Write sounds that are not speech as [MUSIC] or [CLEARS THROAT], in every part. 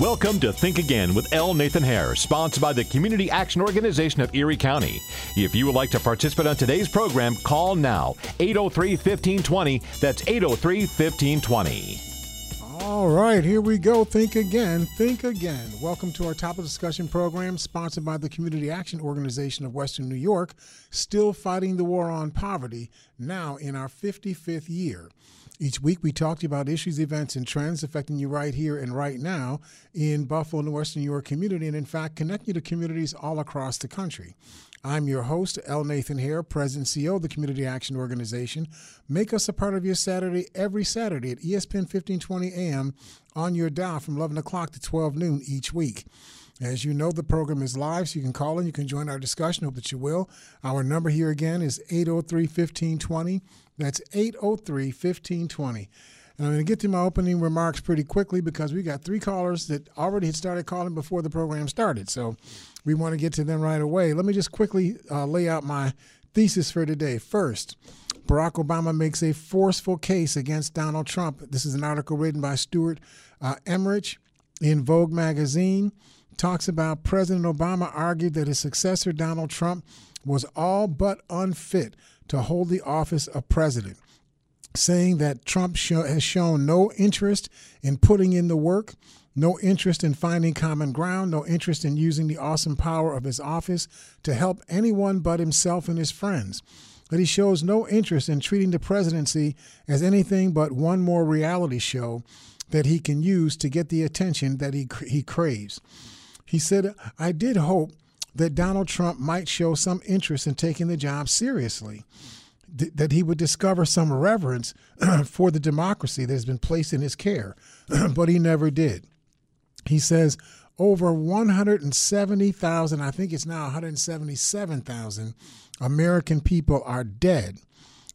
Welcome to Think Again with L. Nathan Hare, sponsored by the Community Action Organization of Erie County. If you would like to participate on today's program, call now 803 1520. That's 803 1520. All right, here we go. Think again. Think again. Welcome to our top of discussion program, sponsored by the Community Action Organization of Western New York, still fighting the war on poverty, now in our 55th year. Each week, we talk to you about issues, events, and trends affecting you right here and right now in Buffalo and the Western New York community, and in fact, connect you to communities all across the country. I'm your host, L. Nathan Hare, President and CEO of the Community Action Organization. Make us a part of your Saturday every Saturday at ESPN 1520 AM on your dial from 11 o'clock to 12 noon each week. As you know, the program is live, so you can call in. You can join our discussion. Hope that you will. Our number here again is 803 1520. That's 803 1520. And I'm going to get to my opening remarks pretty quickly because we got three callers that already had started calling before the program started. So we want to get to them right away. Let me just quickly uh, lay out my thesis for today. First, Barack Obama makes a forceful case against Donald Trump. This is an article written by Stuart uh, Emmrich in Vogue magazine. Talks about President Obama argued that his successor, Donald Trump, was all but unfit to hold the office of president, saying that Trump has shown no interest in putting in the work, no interest in finding common ground, no interest in using the awesome power of his office to help anyone but himself and his friends. That he shows no interest in treating the presidency as anything but one more reality show that he can use to get the attention that he, he craves. He said, I did hope that Donald Trump might show some interest in taking the job seriously, that he would discover some reverence [CLEARS THROAT] for the democracy that has been placed in his care, [CLEARS THROAT] but he never did. He says over 170,000, I think it's now 177,000 American people are dead.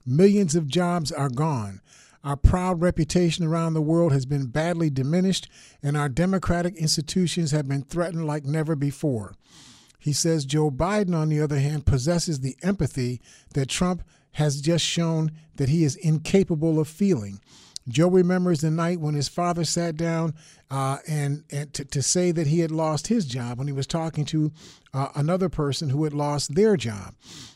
Millions of jobs are gone. Our proud reputation around the world has been badly diminished, and our democratic institutions have been threatened like never before. He says Joe Biden, on the other hand, possesses the empathy that Trump has just shown that he is incapable of feeling. Joe remembers the night when his father sat down uh, and, and to, to, say that he had lost his job when he was talking to uh, another person who had lost their job.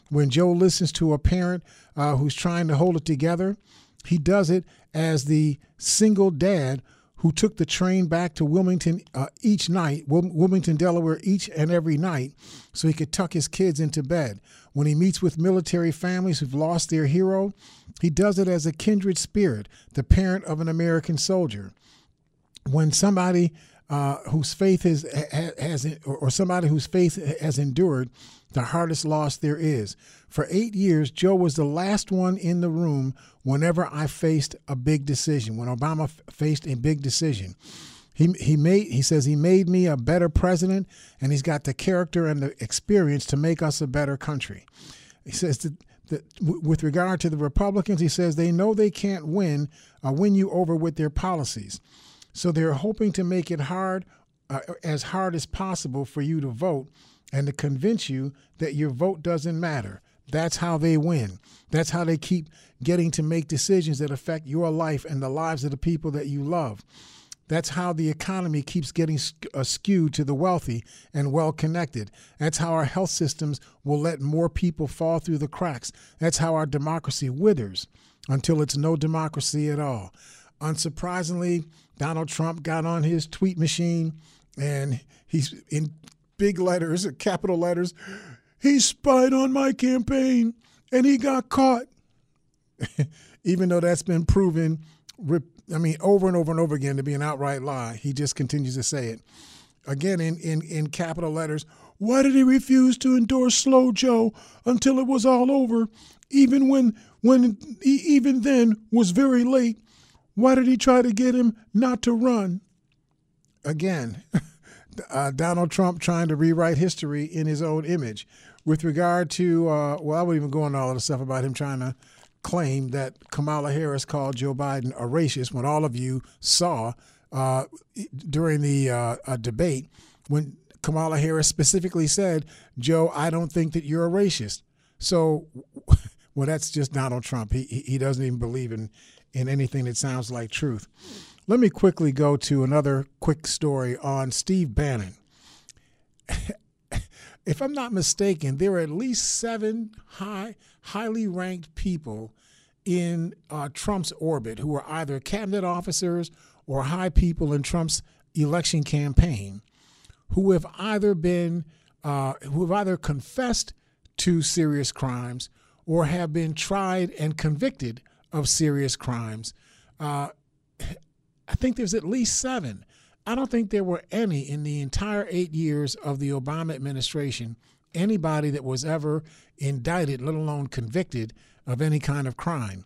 When Joe listens to a parent uh, who's trying to hold it together, he does it as the single dad who took the train back to Wilmington uh, each night, Wilmington, Delaware, each and every night, so he could tuck his kids into bed. When he meets with military families who've lost their hero, he does it as a kindred spirit, the parent of an American soldier. When somebody uh, whose faith has, has or somebody whose faith has endured the hardest loss there is. For eight years, Joe was the last one in the room whenever I faced a big decision. When Obama f- faced a big decision, he he made he says he made me a better president, and he's got the character and the experience to make us a better country. He says that. that with regard to the Republicans, he says they know they can't win, uh, win you over with their policies. So they're hoping to make it hard, uh, as hard as possible for you to vote and to convince you that your vote doesn't matter. That's how they win. That's how they keep getting to make decisions that affect your life and the lives of the people that you love. That's how the economy keeps getting uh, skewed to the wealthy and well connected. That's how our health systems will let more people fall through the cracks. That's how our democracy withers until it's no democracy at all. Unsurprisingly, Donald Trump got on his tweet machine and he's in big letters, capital letters. He spied on my campaign and he got caught. [LAUGHS] Even though that's been proven, I mean, over and over and over again to be an outright lie, he just continues to say it. Again, in, in, in capital letters, why did he refuse to endorse Slow Joe until it was all over, even when when he even then was very late? Why did he try to get him not to run? Again, [LAUGHS] uh, Donald Trump trying to rewrite history in his own image. With regard to, uh, well, I wouldn't even go into all of the stuff about him trying to claim that Kamala Harris called Joe Biden a racist when all of you saw uh, during the uh, debate when Kamala Harris specifically said, Joe, I don't think that you're a racist. So, [LAUGHS] well, that's just Donald Trump. He, he doesn't even believe in, in anything that sounds like truth. let me quickly go to another quick story on Steve Bannon. [LAUGHS] if I'm not mistaken, there are at least seven high, highly ranked people in uh, Trump's orbit who are either cabinet officers or high people in Trump's election campaign who have either been uh, who have either confessed to serious crimes or have been tried and convicted of serious crimes. Uh, I think there's at least seven. I don't think there were any in the entire eight years of the Obama administration, anybody that was ever indicted, let alone convicted of any kind of crime.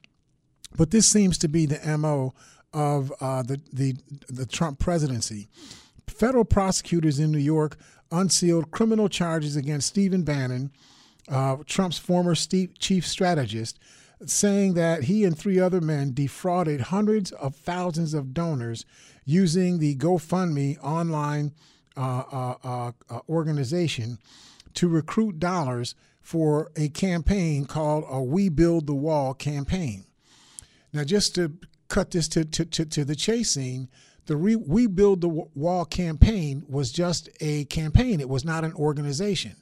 But this seems to be the MO of uh, the, the, the Trump presidency. Federal prosecutors in New York unsealed criminal charges against Stephen Bannon, uh, Trump's former chief strategist, saying that he and three other men defrauded hundreds of thousands of donors using the GoFundMe online uh, uh, uh, uh, organization to recruit dollars for a campaign called a We Build the Wall campaign. Now, just to cut this to, to, to, to the chase the Re- We Build the Wall campaign was just a campaign, it was not an organization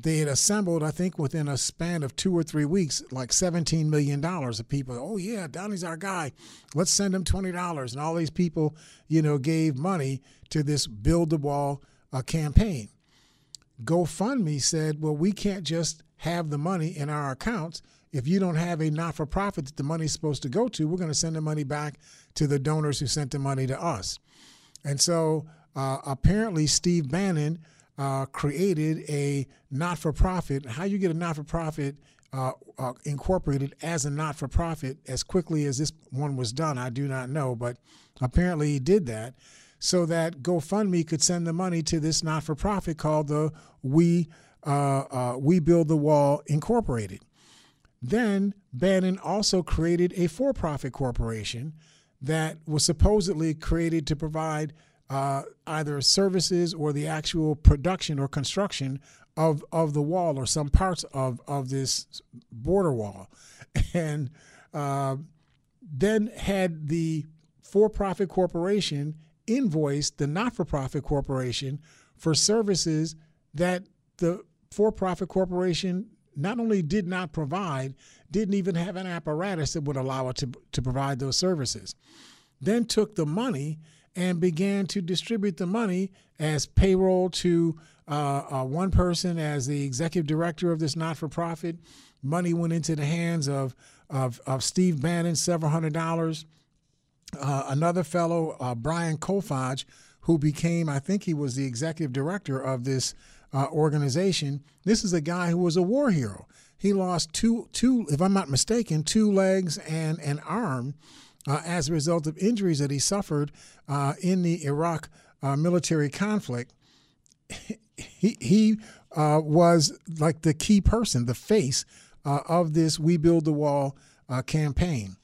they had assembled, I think, within a span of two or three weeks, like $17 million of people. Oh, yeah, Donnie's our guy. Let's send him $20. And all these people, you know, gave money to this Build the Wall uh, campaign. GoFundMe said, well, we can't just have the money in our accounts. If you don't have a not for profit that the money's supposed to go to, we're going to send the money back to the donors who sent the money to us. And so uh, apparently, Steve Bannon uh, created a not for profit. How you get a not for profit uh, uh, incorporated as a not for profit as quickly as this one was done, I do not know, but apparently he did that so that GoFundMe could send the money to this not for profit called the We uh, uh, We Build the Wall Incorporated. Then Bannon also created a for profit corporation that was supposedly created to provide uh, either services or the actual production or construction of of the wall or some parts of of this border wall, [LAUGHS] and uh, then had the for-profit corporation invoice the not-for-profit corporation for services that the for-profit corporation not only did not provide, didn't even have an apparatus that would allow it to, to provide those services. Then took the money and began to distribute the money as payroll to uh, uh, one person as the executive director of this not for profit. Money went into the hands of, of, of Steve Bannon, several hundred dollars. Uh, another fellow, uh, Brian Kolfage, who became, I think he was the executive director of this uh, organization. This is a guy who was a war hero. He lost two, two, if I'm not mistaken, two legs and an arm uh, as a result of injuries that he suffered uh, in the Iraq uh, military conflict. [LAUGHS] He, he uh, was like the key person, the face uh, of this We Build the Wall campaign.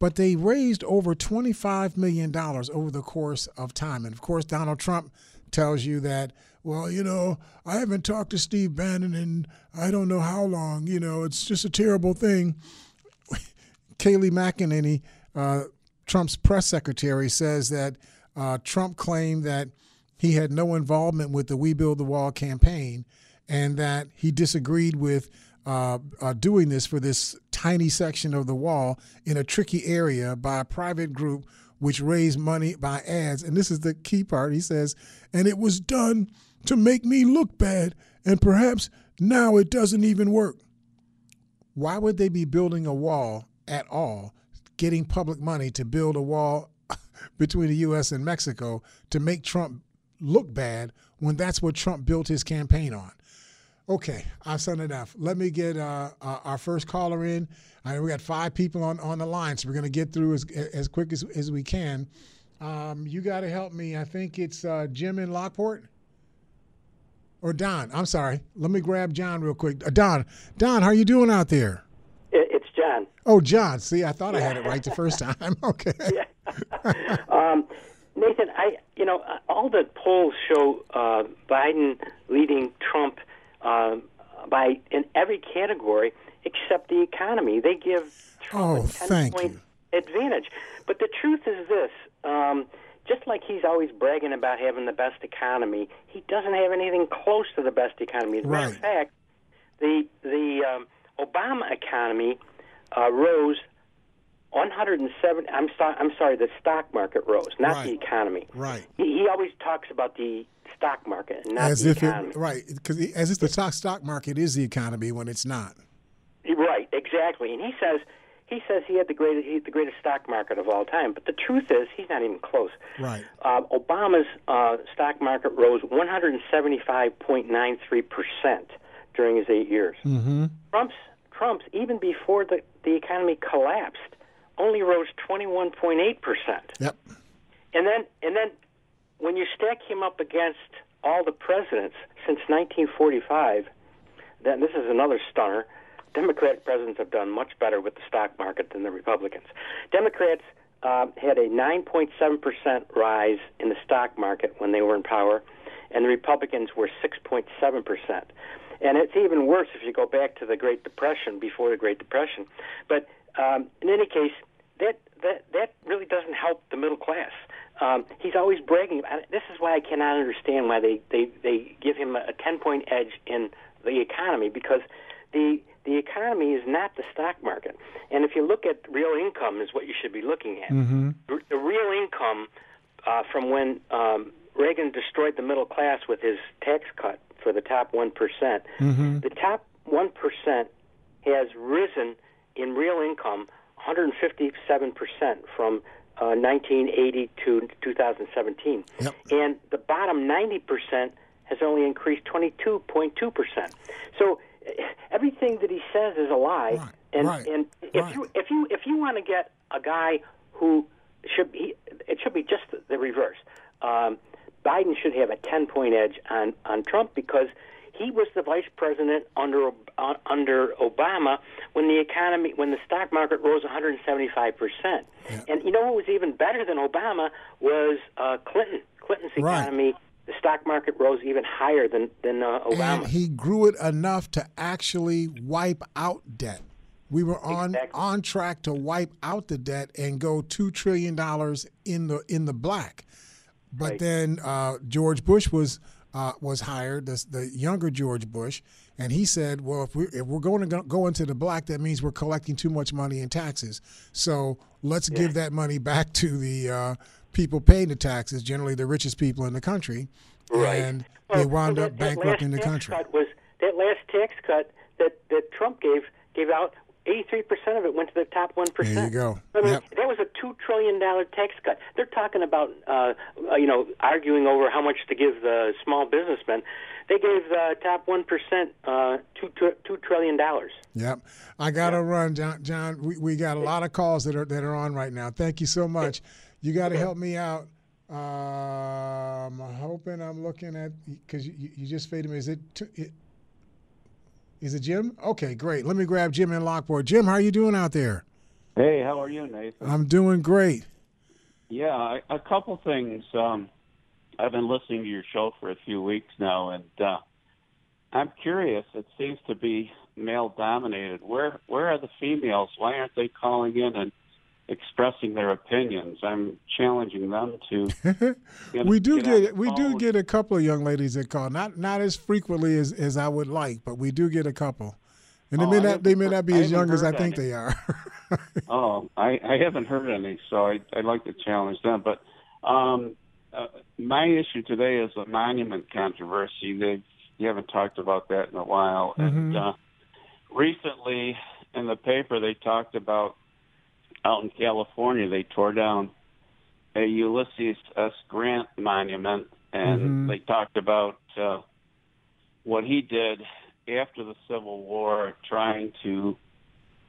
But they raised over $25 million over the course of time. And of course, Donald Trump tells you that, well, you know, I haven't talked to Steve Bannon in I don't know how long. You know, it's just a terrible thing. [LAUGHS] Kayleigh McEnany uh, Trump's press secretary says that uh, Trump claimed that he had no involvement with the We Build the Wall campaign and that he disagreed with uh, uh, doing this for this tiny section of the wall in a tricky area by a private group which raised money by ads. And this is the key part. He says, and it was done to make me look bad, and perhaps now it doesn't even work. Why would they be building a wall at all getting public money to build a wall [LAUGHS] between the U.S. and Mexico to make Trump look bad when that's what Trump built his campaign on. Okay, I've said enough. Let me get uh, uh our first caller in. we got five people on, on the line, so we're going to get through as, as quick as, as we can. Um, you got to help me. I think it's uh, Jim in Lockport or Don. I'm sorry. Let me grab John real quick. Uh, Don, Don, how are you doing out there? John. Oh, John. See, I thought yeah. I had it right the first time. [LAUGHS] okay. [LAUGHS] Yeah. um, Nathan, I you know all the polls show uh, Biden leading Trump uh, by in every category except the economy. They give Trump oh, a ten point you. advantage. But the truth is this. Um, just like he's always bragging about having the best economy, he doesn't have anything close to the best economy. As a matter of fact, the the um, Obama economy uh, rose 107. I'm sorry. I'm sorry. The stock market rose, not Right. the economy. Right. He, he always talks about the stock market, not As the if economy. it right because as if the stock stock market is the economy when it's not. Right, exactly. And he says he says he had the greatest he had the greatest stock market of all time. But the truth is he's not even close. Right. Uh, Obama's uh, stock market rose 175.93 percent during his eight years. Mm-hmm. Trump's Trump's even before the the economy collapsed only rose 21.8 percent. Yep. And then and then when you stack him up against all the presidents since 1945, then this is another stunner. Democratic presidents have done much better with the stock market than the Republicans. Democrats uh, had a 9.7 percent rise in the stock market when they were in power, and the Republicans were 6.7 percent. And it's even worse if you go back to the Great Depression, before the Great Depression. But um, in any case, that that that really doesn't help the middle class. Um, he's always bragging. I- This is why I cannot understand why they they they give him a ten point edge in the economy because the the economy is not the stock market. And if you look at real income, is what you should be looking at. Mm-hmm. R- The real income uh, from when um, Reagan destroyed the middle class with his tax cut for the top one Mm-hmm. The top one percent has risen in real income 157 percent from uh, 1980 to 2017, Yep. and the bottom 90 percent has only increased 22.2 percent. So eh, everything that he says is a lie. Right, And right, and if right. you if you if you want to get a guy who should be, it should be just the reverse. Um, Biden should have a 10 point edge on, on Trump because he was the vice president under uh, under Obama when the economy when the stock market rose 175 percent. And you know what was even better than Obama was uh, Clinton. Clinton's Right. economy, the stock market rose even higher than than uh, Obama. And he grew it enough to actually wipe out debt. We were on Exactly. on track to wipe out the debt and go two trillion dollars in the in the black. But Right. then uh, George Bush was uh, was hired, the, the younger George Bush, and he said, "Well, if we if we're going to go, into the black, that means we're collecting too much money in taxes. So let's give that money back [LAUGHS] to the uh, people paying the taxes, generally the richest people in the country." Right. And Well, they wound well, up that- that bankrupting the country. Cut was that last tax cut that, that Trump gave gave out. Eighty-three percent of it went to the top one percent. There you go. I mean, Yep. that was a two trillion dollar tax cut. They're talking about, uh, uh, you know, arguing over how much to give the small businessmen. They gave the top one percent uh, two tr- two trillion dollars. Yep. I got to run, John. John, we, we got a lot of calls that are that are on right now. Thank you so much. You got to help me out. Um, I'm hoping I'm looking at because you, you just faded me. Is it, it? Is it Jim? Okay, great. Let me grab Jim in Lockport. Jim, how are you doing out there? Hey, how are you, Nathan? I'm doing great. Yeah, a couple things. Um, I've been listening to your show for a few weeks now, and uh, I'm curious. It seems to be male dominated. Where where are the females? Why aren't they calling in and expressing their opinions? I'm challenging them to. [LAUGHS] get- we do get get we do get a couple of young ladies that call. Not not as frequently as, as I would like, but we do get a couple. And they Oh, may not they may haven't be as young as I think any. they are. [LAUGHS] Oh, I, I haven't heard any, so I, I'd like to challenge them. But um, uh, my issue today is a monument controversy. They you haven't talked about that in a while, and uh, recently in the paper they talked about out in California they tore down a Ulysses S. Grant monument, and Mhm. they talked about uh, what he did after the Civil War, trying to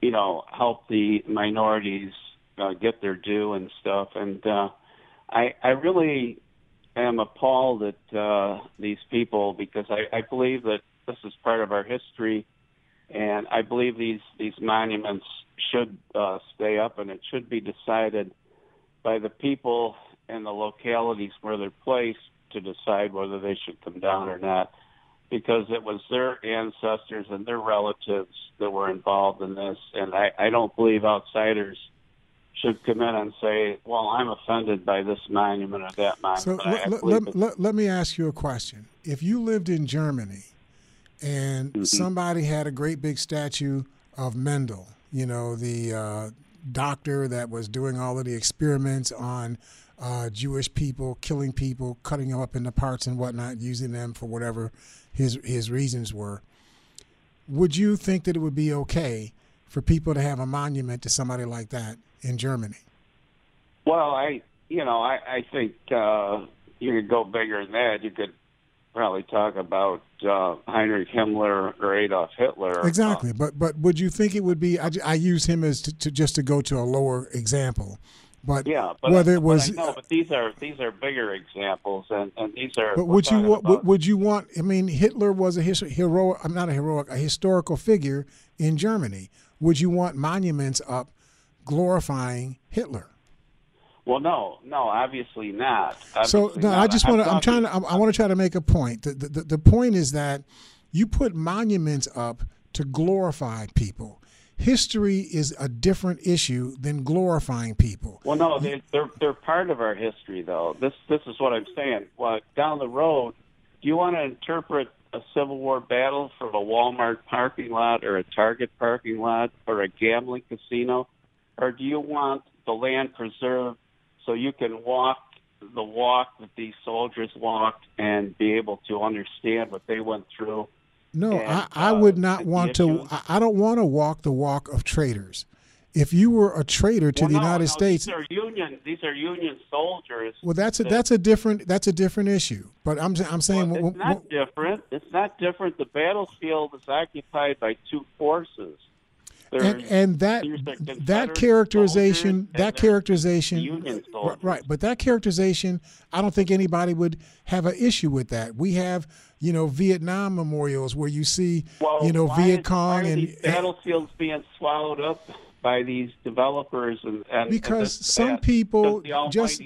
you know, help the minorities uh, get their due and stuff. And uh, I, I really am appalled at uh, these people because I, I believe that this is part of our history, and I believe these these monuments should uh, stay up, and it should be decided by the people and the localities where they're placed to decide whether they should come down or not because it was their ancestors and their relatives that were involved in this, and I, I don't believe outsiders should come in and say, "Well, I'm offended by this monument or that monument." So let, let, let, let, me ask you a question. If you lived in Germany and mm-hmm. somebody had a great big statue of Mendel, you know, the uh, doctor that was doing all of the experiments on uh, Jewish people, killing people, cutting them up into parts and whatnot, using them for whatever his his reasons were. Would you think that it would be okay for people to have a monument to somebody like that in Germany? Well, I you know I I think uh, you could go bigger than that. You could probably talk about uh, Heinrich Himmler or Adolf Hitler. Exactly, uh, but but would you think it would be? I, I use him as to, to, just to go to a lower example. But yeah, but, whether it was, but, but these are these are bigger examples, and, and these are. But would you would, would you want? I mean, Hitler was a his, heroic. I'm not a heroic, a historical figure in Germany. Would you want monuments up glorifying Hitler? Well, no, no, obviously not. Obviously so no, not. I just want to. I'm trying to. I, I want to try to make a point. The, the the point is that you put monuments up to glorify people history is a different issue than glorifying people. Well, no, they, they're they're part of our history, though. This this is what I'm saying. Well, down the road, do you want to interpret a Civil War battle from a Walmart parking lot or a Target parking lot or a gambling casino, or do you want the land preserved so you can walk the walk that these soldiers walked and be able to understand what they went through? No, and, I, I uh, would not want to. I don't want to walk the walk of traitors. If you were a traitor to well, the no, United no, States, these are union. These are union soldiers. Well, that's a that's a different that's a different issue. But I'm I'm saying well, it's not different. It's not different. The battlefield is occupied by two forces. And, and that that characterization that characterization right but that characterization i don't think anybody would have an issue with that. We have you know Vietnam memorials where you see well, you know Viet Cong and battlefields being swallowed up by these developers and, and because and some people just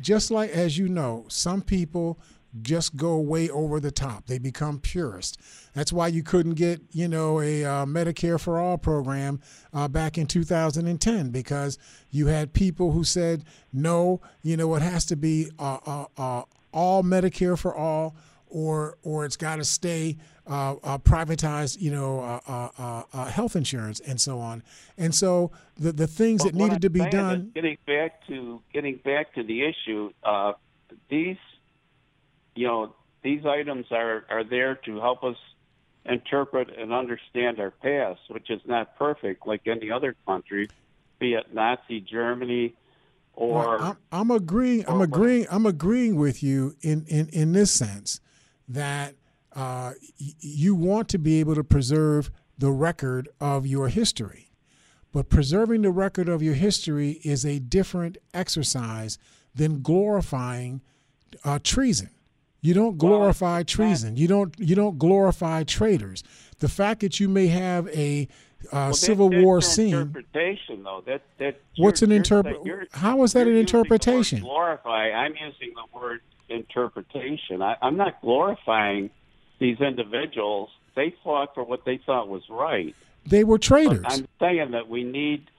just like as you know some people just go way over the top they become purist that's why you couldn't get you know a uh, medicare for all program uh, back in 2010 because you had people who said no you know it has to be uh, uh, uh all medicare for all or or it's got to stay uh, uh, privatized, you know, uh, uh, uh, uh, health insurance and so on. And so the the things but that needed to be done. Getting back to getting back to the issue, these, you know, these items are are there to help us interpret and understand our past, which is not perfect like any other country, be it Nazi Germany. Or, well, I'm, I'm agreeing. I'm agreeing. I'm agreeing with you in, in, in this sense that uh, y- you want to be able to preserve the record of your history. But preserving the record of your history is a different exercise than glorifying uh, treason. You don't glorify well, treason. You don't you don't glorify traitors. The fact that you may have a uh, well, Civil that, War scene. Interpretation, though. That that. What's an interpretation? How is that an interpretation? Glorify. I'm using the word interpretation. I, I'm not glorifying these individuals. They fought for what they thought was right. They were traitors. But I'm saying that we need.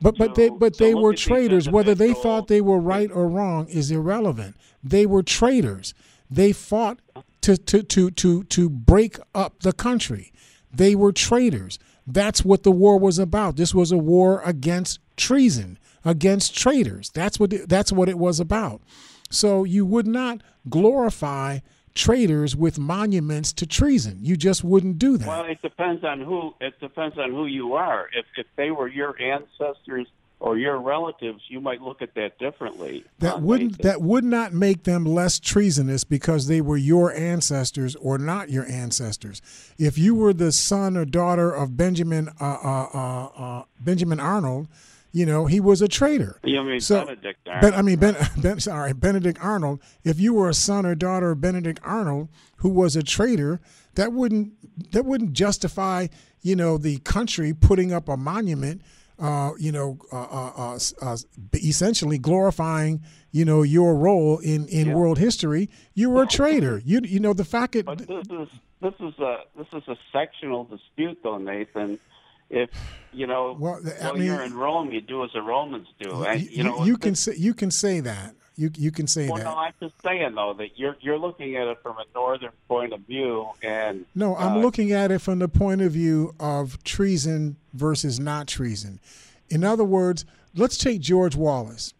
But but they but they were traitors. Whether they thought they were right or wrong is irrelevant. They were traitors. They fought to to to to to break up the country. They were traitors. That's what the war was about. This was a war against treason, against traitors. That's what that's what it was about. So you would not glorify traitors with monuments to treason. You just wouldn't do that. Well, it depends on who. It depends on who you are. If if they were your ancestors or your relatives, you might look at that differently. That wouldn't that would not make them less treasonous because they were your ancestors or not your ancestors. If you were the son or daughter of Benjamin uh, uh, uh, uh Benjamin Arnold you know, he was a traitor. You mean so, Benedict Arnold? Ben, I mean, ben, [LAUGHS] ben, sorry, Benedict Arnold. If you were a son or daughter of Benedict Arnold who was a traitor, that wouldn't that wouldn't justify, you know, the country putting up a monument, uh, you know, uh, uh, uh, uh essentially glorifying, you know, your role in, in yeah. world history. You were a traitor. You you know the fact that. But this is this is a this is a sectional dispute, though, Nathan if you know, Well, I while mean- you're in Rome, you do as the Romans do. And, you, you know, you can say you can say that. You you can say Well, that. no, I'm just saying though that you're you're looking at it from a northern point of view, and No, I'm uh, looking at it from the point of view of treason versus not treason. In other words, let's take George Wallace.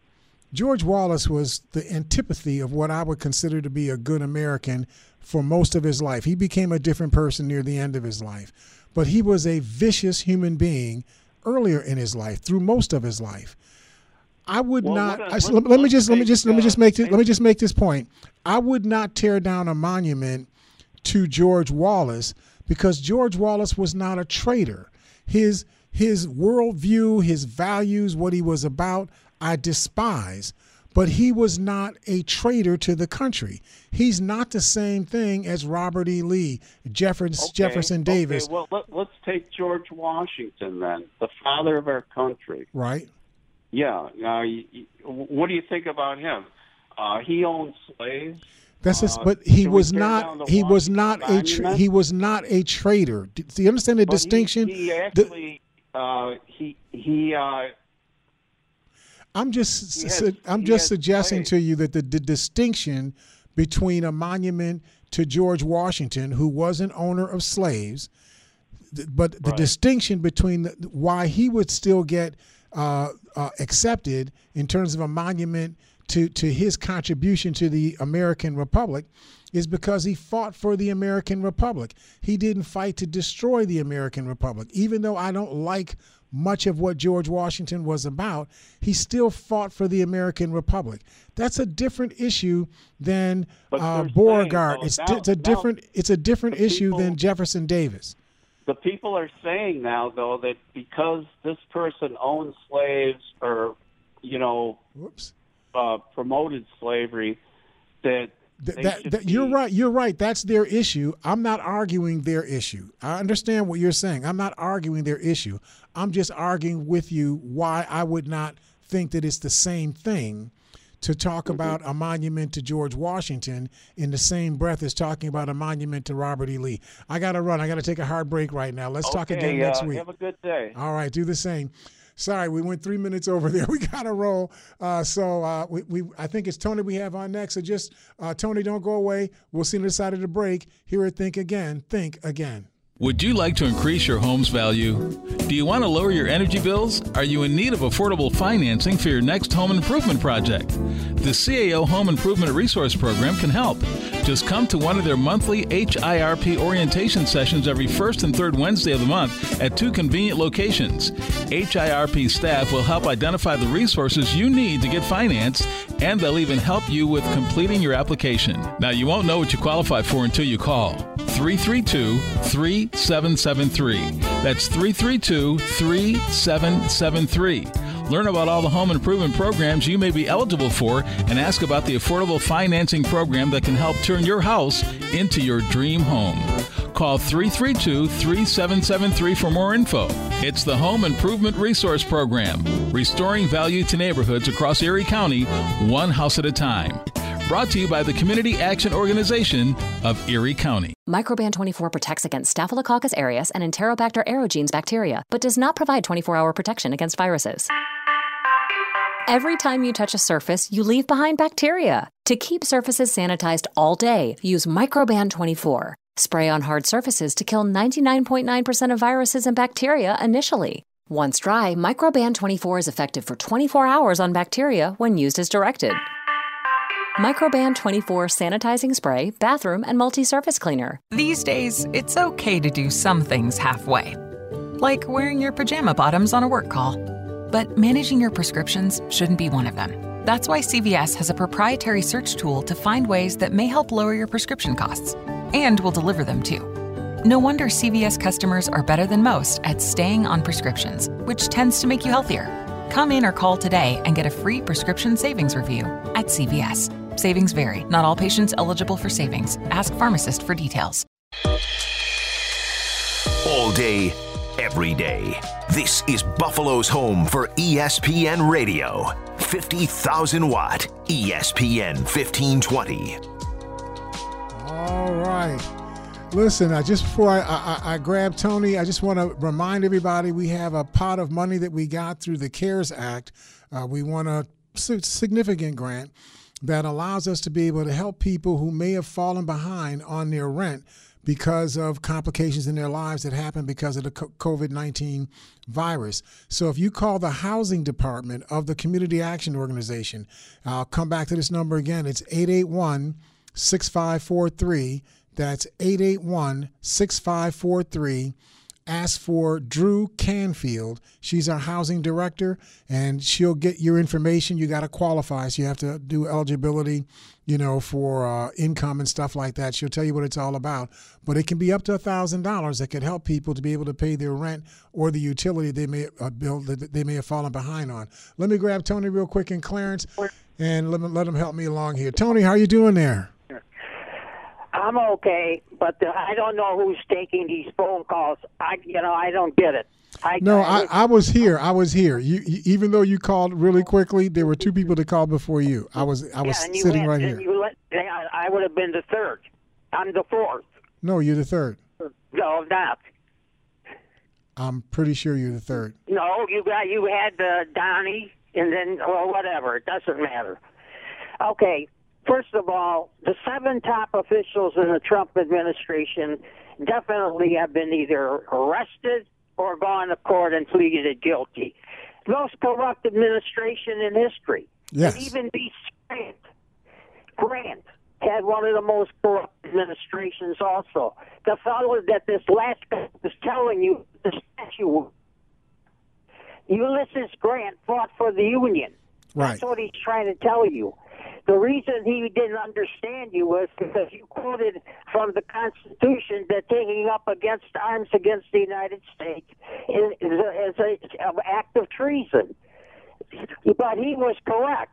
George Wallace was the antipathy of what I would consider to be a good American for most of his life. He became a different person near the end of his life, but he was a vicious human being earlier in his life, through most of his life. I would Well, not. let I, let, let me just let me just let me just make this, let me just make this point. I would not tear down a monument to George Wallace because George Wallace was not a traitor. His his worldview, his values, what he was about, I despise. But he was not a traitor to the country. He's not the same thing as Robert E. Lee, Jefferson, okay, Jefferson okay, Davis, well, let, let's take George Washington then, the father of our country. right? Yeah. Uh, what do you think about him? Uh, he owned slaves. That's just, Uh, but he was not. He was not a. Tra- he was not a traitor. Do do you understand the But distinction? He, The- actually, uh, he he. Uh, I'm just He s- had- I'm just suggesting slaves. to you that the, the distinction between a monument to George Washington, who was an owner of slaves, th- but the Right. distinction between the, why he would still get uh, uh, accepted in terms of a monument to to his contribution to the American Republic is because he fought for the American Republic. He didn't fight to destroy the American Republic. Even though I don't like much of what George Washington was about, he still fought for the American Republic. That's a different issue than uh, Beauregard. saying, it's, though, di- it's a now- different it's a different issue than Jefferson Davis. The people are saying now, though, that because this person owned slaves or, you know, Whoops. uh, promoted slavery, that Th- that, that- you're right. You're right. That's their issue. I'm not arguing their issue. I understand what you're saying. I'm not arguing their issue. I'm just arguing with you why I would not think that it's the same thing to talk Mm-hmm. about a monument to George Washington in the same breath as talking about a monument to Robert E. Lee. I got to run. I got to take a hard break right now. Let's talk Okay, again next uh, week. Have a good day. All right, do the same. Sorry, we went three minutes over there. [LAUGHS] We got to roll. Uh, so uh, we, we, I think it's Tony we have on next. So just, uh, Tony, don't go away. We'll see you on the side of the break. Here at Think Again. Think Again. Would you like to increase your home's value? Do you want to lower your energy bills? Are you in need of affordable financing for your next home improvement project? The CAO Home Improvement Resource Program can help. Just come to one of their monthly HIRP orientation sessions every first and third Wednesday of the month at two convenient locations. HIRP staff will help identify the resources you need to get financed, and they'll even help you with completing your application. Now, you won't know what you qualify for until you call. 332 3773. That's 332 3773. Learn about all the home improvement programs you may be eligible for and ask about the affordable financing program that can help turn your house into your dream home. Call 332 3773 for more info. It's the Home Improvement Resource Program, restoring value to neighborhoods across Erie County, one house at a time. Brought to you by the Community Action Organization of Erie County. Microban 24 protects against Staphylococcus aureus and Enterobacter aerogenes bacteria, but does not provide 24 hour protection against viruses. Every time you touch a surface, you leave behind bacteria. To keep surfaces sanitized all day, use Microban 24. Spray on hard surfaces to kill 99.9% of viruses and bacteria initially. Once dry, Microban 24 is effective for 24 hours on bacteria when used as directed. Microban 24 sanitizing spray, bathroom, and multi surface cleaner. These days, it's okay to do some things halfway, like wearing your pajama bottoms on a work call. But managing your prescriptions shouldn't be one of them. That's why CVS has a proprietary search tool to find ways that may help lower your prescription costs, and will deliver them too. No wonder CVS customers are better than most at staying on prescriptions, which tends to make you healthier. Come in or call today and get a free prescription savings review at CVS. Savings vary. Not all patients eligible for savings. Ask pharmacist for details. All day, every day. This is Buffalo's home for ESPN Radio. 50,000 watt ESPN 1520. All right. Listen, uh, just before I, I, I, grab Tony, I just want to remind everybody we have a pot of money that we got through the CARES Act. Uh, we want a significant grant that allows us to be able to help people who may have fallen behind on their rent because of complications in their lives that happen because of the COVID 19 virus. So if you call the housing department of the Community Action Organization, I'll come back to this number again. It's 881 6543. That's 881 6543 ask for Drew Canfield. She's our housing director, and she'll get your information. You got to qualify, so you have to do eligibility, you know, for uh, income and stuff like that. She'll tell you what it's all about. But it can be up to thousand dollars that could help people to be able to pay their rent or the utility they may uh, that they may have fallen behind on. Let me grab Tony real quick and Clarence, and let, let them help me along here. Tony, how you doing there? I'm okay, but the, I don't know who's taking these phone calls. I, you know, I don't get it. I, no, I, I, was here. I was here. You, you, even though you called really quickly, there were two people that called before you. I was, I was yeah, sitting right here. Let, I would have been the third. I'm the fourth. No, you're the third. No, I'm not. I'm pretty sure you're the third. No, you got you had uh, Donnie, and then or whatever. It doesn't matter. Okay, First of all, the seven top officials in the Trump administration definitely have been either arrested or gone to court and pleaded guilty. Most corrupt administration in history. Yes. And even B. Grant. Grant had one of the most corrupt administrations also. The fellow that this last guy was telling you, the statue, Ulysses Grant fought for the Union. Right. That's what he's trying to tell you. The reason he didn't understand you was because you quoted from the Constitution that taking up against arms against the United States is, is, a, an act of treason. But he was correct.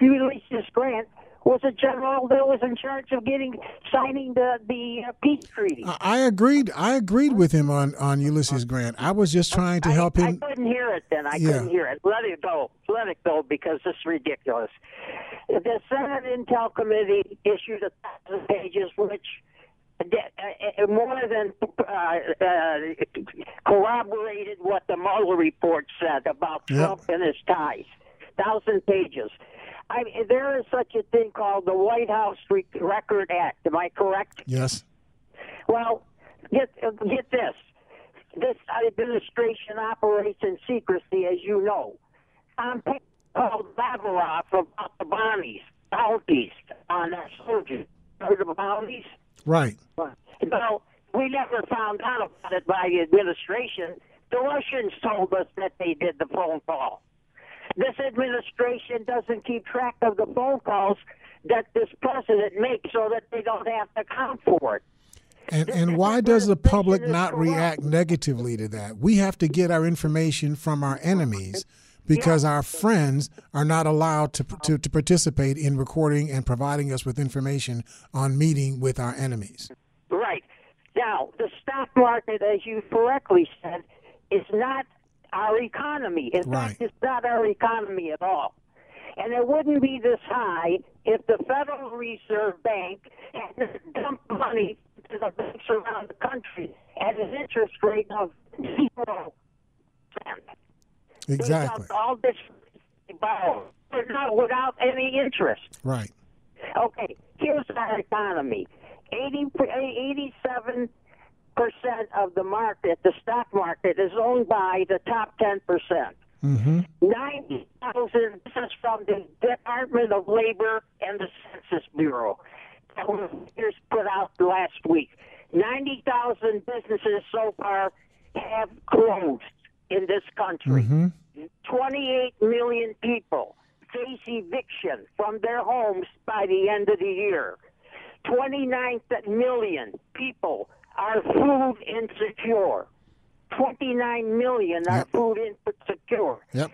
Ulysses Grant was a general that was in charge of getting signing the the uh, peace treaty. I agreed. I agreed with him on on Ulysses Grant. I was just trying to help him. I couldn't hear it then. I yeah. couldn't hear it. Let it go. Let it go because it's ridiculous. The Senate Intel Committee issued a thousand pages, which uh, uh, more than uh, uh, corroborated what the Mueller report said about Trump yep. and his ties. Thousand pages. I mean, there is such a thing called the White House Record Act. Am I correct? Yes. Well, get get this. This administration operates in secrecy, as you know. I'm called Lavrov about the bounties, bounties on our soldiers. Heard of bounties? Right. Well, we never found out about it by the administration. The Russians told us that they did the phone call. This administration doesn't keep track of the phone calls that this president makes so that they don't have to account for it. And, and why does the public not react negatively to that? We have to get our information from our enemies because our friends are not allowed to, to, to, participate in recording and providing us with information on meeting with our enemies. Right. Now, the stock market, as you correctly said, is not our economy. In right. fact, it's not our economy at all. And it wouldn't be this high if the Federal Reserve Bank had dumped money to the banks around the country at an interest rate of zero percent. Exactly. All this borrow without, without any interest. Right. Okay. Here's our economy. 80, 87 percent of the market, the stock market, is owned by the top ten percent. Mm-hmm. Ninety thousand. This is from the Department of Labor and the Census Bureau. That was put out last week. Ninety thousand businesses so far have closed in this country. Mm-hmm. 28 million people face eviction from their homes by the end of the year. 29 million people are food insecure. 29 million are yep. food insecure. Yep.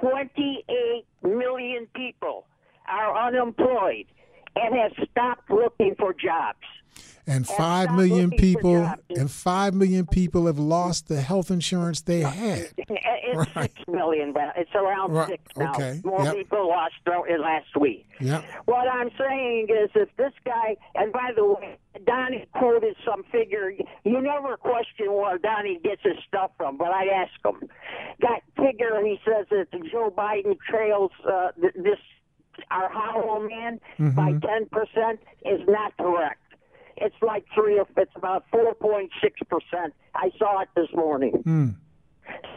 28 million people are unemployed and have stopped looking for jobs. And five million people and five million people have lost the health insurance they had. It's [LAUGHS] right. six million. It's around right. six now. Okay. More yep. people lost last week. Yep. What I'm saying is, if this guy, and by the way, Donnie quoted some figure. You never question where Donnie gets his stuff from, but I'd ask him. That figure, he says that Joe Biden trails uh, this our hollow man mm-hmm. by ten percent is not correct. It's like three or it's about four point six percent. I saw it this morning. Mm.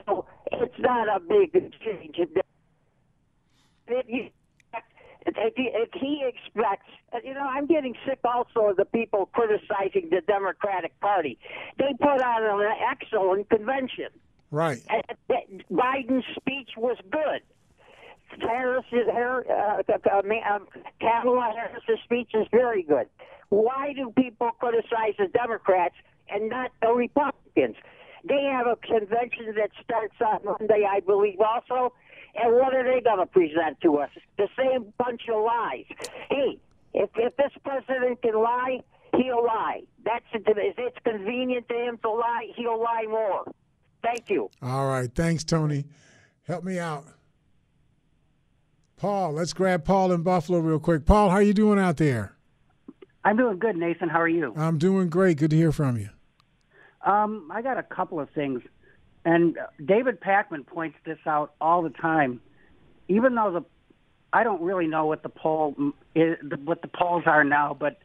So it's not a big change. If, you, if, he, if he expects, you know, I'm getting sick also of the people criticizing the Democratic Party. They put on an excellent convention. Right. Biden's speech was good. Harris, uh, uh, Kamala Harris's speech is very good. Why do people criticize the Democrats and not the Republicans? They have a convention that starts on Monday, I believe, also. And what are they going to present to us? The same bunch of lies. Hey, if, if this president can lie, he'll lie. That's if it's convenient to him to lie, he'll lie more. Thank you. All right. Thanks, Tony. Help me out. Paul, let's grab Paul in Buffalo real quick. Paul, how are you doing out there? I'm doing good, Nathan. How are you? I'm doing great. Good to hear from you. Um, I got a couple of things, and David Pakman points this out all the time. Even though the, I don't really know what the poll is, what the polls are now, but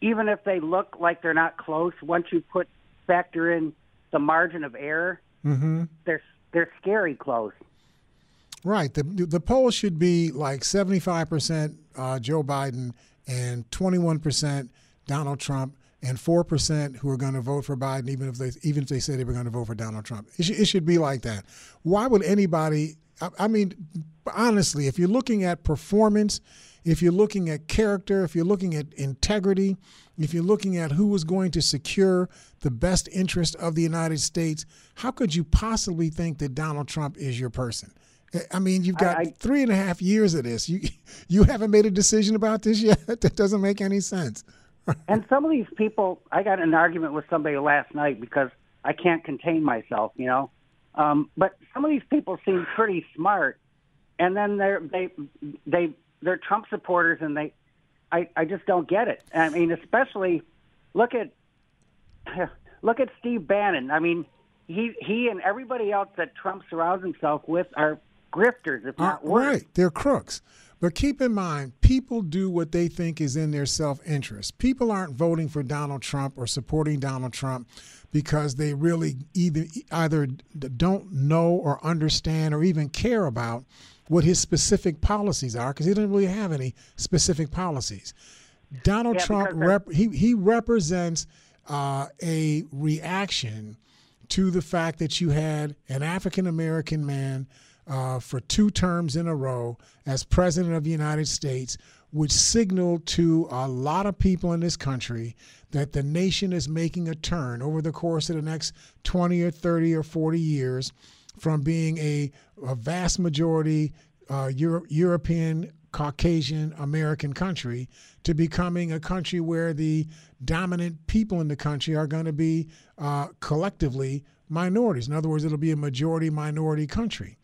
even if they look like they're not close, once you put factor in the margin of error, mm-hmm. they're they're scary close. Right. The the polls should be like seventy five percent uh, Joe Biden and twenty one percent Donald Trump and four percent who are going to vote for Biden, even if they even if they say they were going to vote for Donald Trump. It, sh- it should be like that. Why would anybody? I, I mean, honestly, if you're looking at performance, if you're looking at character, if you're looking at integrity, if you're looking at who is going to secure the best interest of the United States, how could you possibly think that Donald Trump is your person? I mean, you've got I, I, three and a half years of this. You [LAUGHS] you haven't made a decision about this yet. [LAUGHS] that doesn't make any sense [LAUGHS] and some of these people, I got an argument with somebody last night because I can't contain myself, you know. Um, but some of these people seem pretty smart, and then they're they they they're Trump supporters, and they, I I just don't get it. I mean, especially look at [SIGHS] look at Steve Bannon. I mean, he he and everybody else that Trump surrounds himself with are grifters, if not uh. Right, they're crooks. But keep in mind, people do what they think is in their self interest. People aren't voting for Donald Trump or supporting Donald Trump because they really either either don't know or understand or even care about what his specific policies are because he doesn't really have any specific policies. Donald yeah, Trump rep, he he represents uh, a reaction to the fact that you had an African American man uh, for two terms in a row as president of the United States, which signaled to a lot of people in this country that the nation is making a turn over the course of the next 20 or 30 or 40 years from being a, a vast majority uh, Euro- European, Caucasian American country to becoming a country where the dominant people in the country are going to be uh, collectively minorities. In other words, it'll be a majority minority country.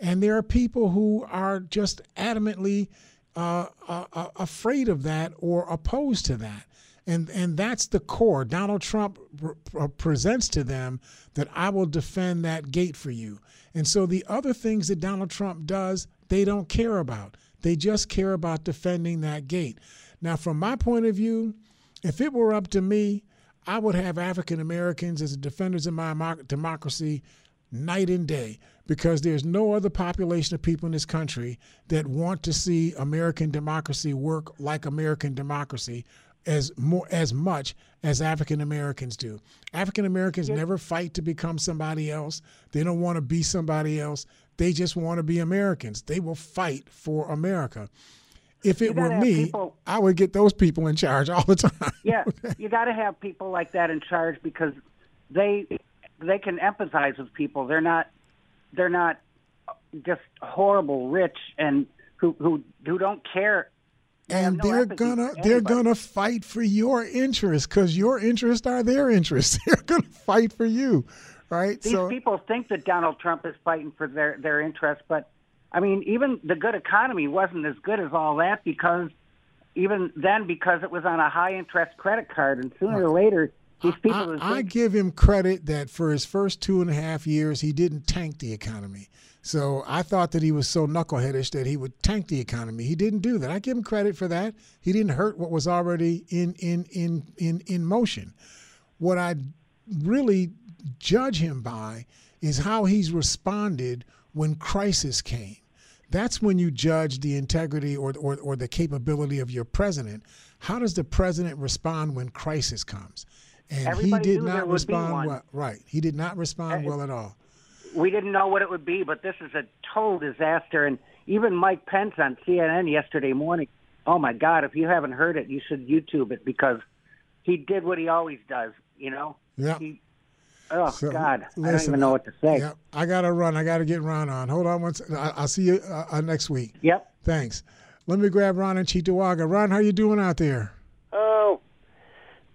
And there are people who are just adamantly uh, uh, uh, afraid of that or opposed to that. And, and that's the core. Donald Trump uh, presents to them that I will defend that gate for you. And so the other things that Donald Trump does, they don't care about. They just care about defending that gate. Now, from my point of view, if it were up to me, I would have African Americans as defenders of my democracy night and day because there's no other population of people in this country that want to see American democracy work like American democracy as more as much as African Americans do. African Americans never fight to become somebody else. They don't want to be somebody else. They just want to be Americans. They will fight for America. If it were me, people, I would get those people in charge all the time. yeah, [LAUGHS] you got to have people like that in charge because they they can empathize with people. They're not they're not just horrible rich and who who who don't care and no they're gonna they're gonna fight for your interests because your interests are their interests. [LAUGHS] they're gonna fight for you, right? These so, people think that Donald Trump is fighting for their their interests, but I mean, even the good economy wasn't as good as all that because even then because it was on a high interest credit card, and sooner or later I, I, give him credit that for his first two and a half years he didn't tank the economy. So I thought that he was so knuckleheadish that he would tank the economy. He didn't do that. I give him credit for that. He didn't hurt what was already in in in in in motion. What I really judge him by is how he's responded when crisis came. That's when you judge the integrity or, or, or the capability of your president. How does the president respond when crisis comes? And Everybody he did not respond well. Right. He did not respond well at all. We didn't know what it would be, but this is a total disaster. And even Mike Pence on CNN yesterday morning, oh my God, if you haven't heard it, you should YouTube it because he did what he always does, you know? Yeah. He, oh so, God, listen, I don't even know what to say. Yeah, I got to run. I got to get Ron on. Hold on one second. I'll see you uh, uh, next week. Yep. Thanks. Let me grab Ron and Cheektowaga. Ron, how you doing out there? Oh,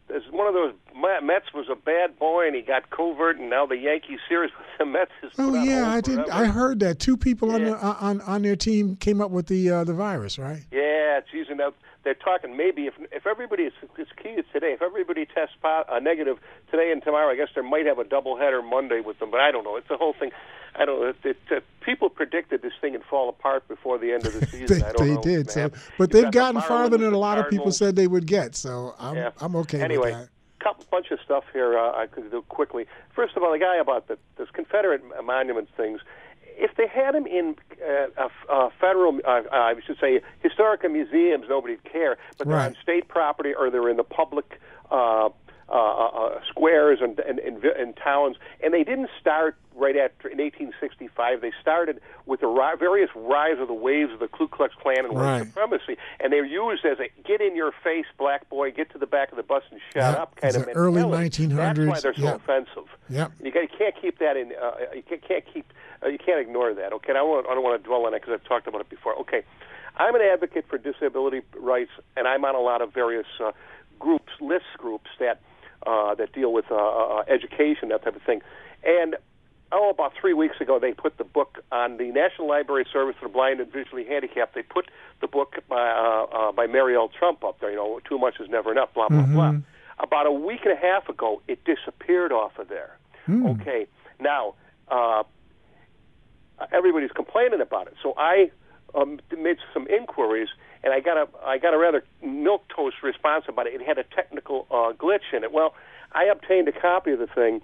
it's one of those Mets was a bad boy and he got COVID, and now the Yankee series with the Mets is. Oh yeah, I did. I heard that two people yeah. on the, on on their team came up with the uh, the virus, right? Yeah, geez, and they're talking maybe if if everybody is it's key to today. If everybody tests uh, negative today and tomorrow, I guess there might have a doubleheader Monday with them. But I don't know. It's the whole thing. I don't know. It, it, uh, people predicted this thing would fall apart before the end of the [LAUGHS] season. they, they did. So, but they've gotten farther than a lot of people said they would get. So I'm yeah. I'm okay anyway, with that couple bunch of stuff here uh, I could do quickly. First of all, the guy about the this Confederate monument things. If they had him in uh, uh, federal, uh, I should say, historical museums, nobody'd care. But they're right. on state property or they're in the public uh, uh, uh, squares and, and, and, and towns, and they didn't start right after in 1865. They started with the ri- various rise of the waves of the Ku Klux Klan and white supremacy, and they were used as a get in your face, black boy, get to the back of the bus and shut yep. up kind it's of early 1900s. That's why they're so yep. offensive. Yep. You, can't keep that in. Uh, you can't keep. Uh, you can't ignore that. Okay, I, want, I don't want to dwell on it because I've talked about it before. Okay, I'm an advocate for disability rights, and I'm on a lot of various uh, groups, list groups that uh, that deal with uh, uh, education, that type of thing. And oh, about three weeks ago, they put the book on the National Library Service for the Blind and Visually Handicapped. They put the book by uh, uh, by Mary L. Trump up there. You know, too much is never enough. Blah blah mm-hmm. blah. About a week and a half ago, it disappeared off of there. Mm. Okay, now uh, everybody's complaining about it. So I um, made some inquiries, and I got a I got a rather milquetoast response about it. It had a technical uh, glitch in it. Well, I obtained a copy of the thing,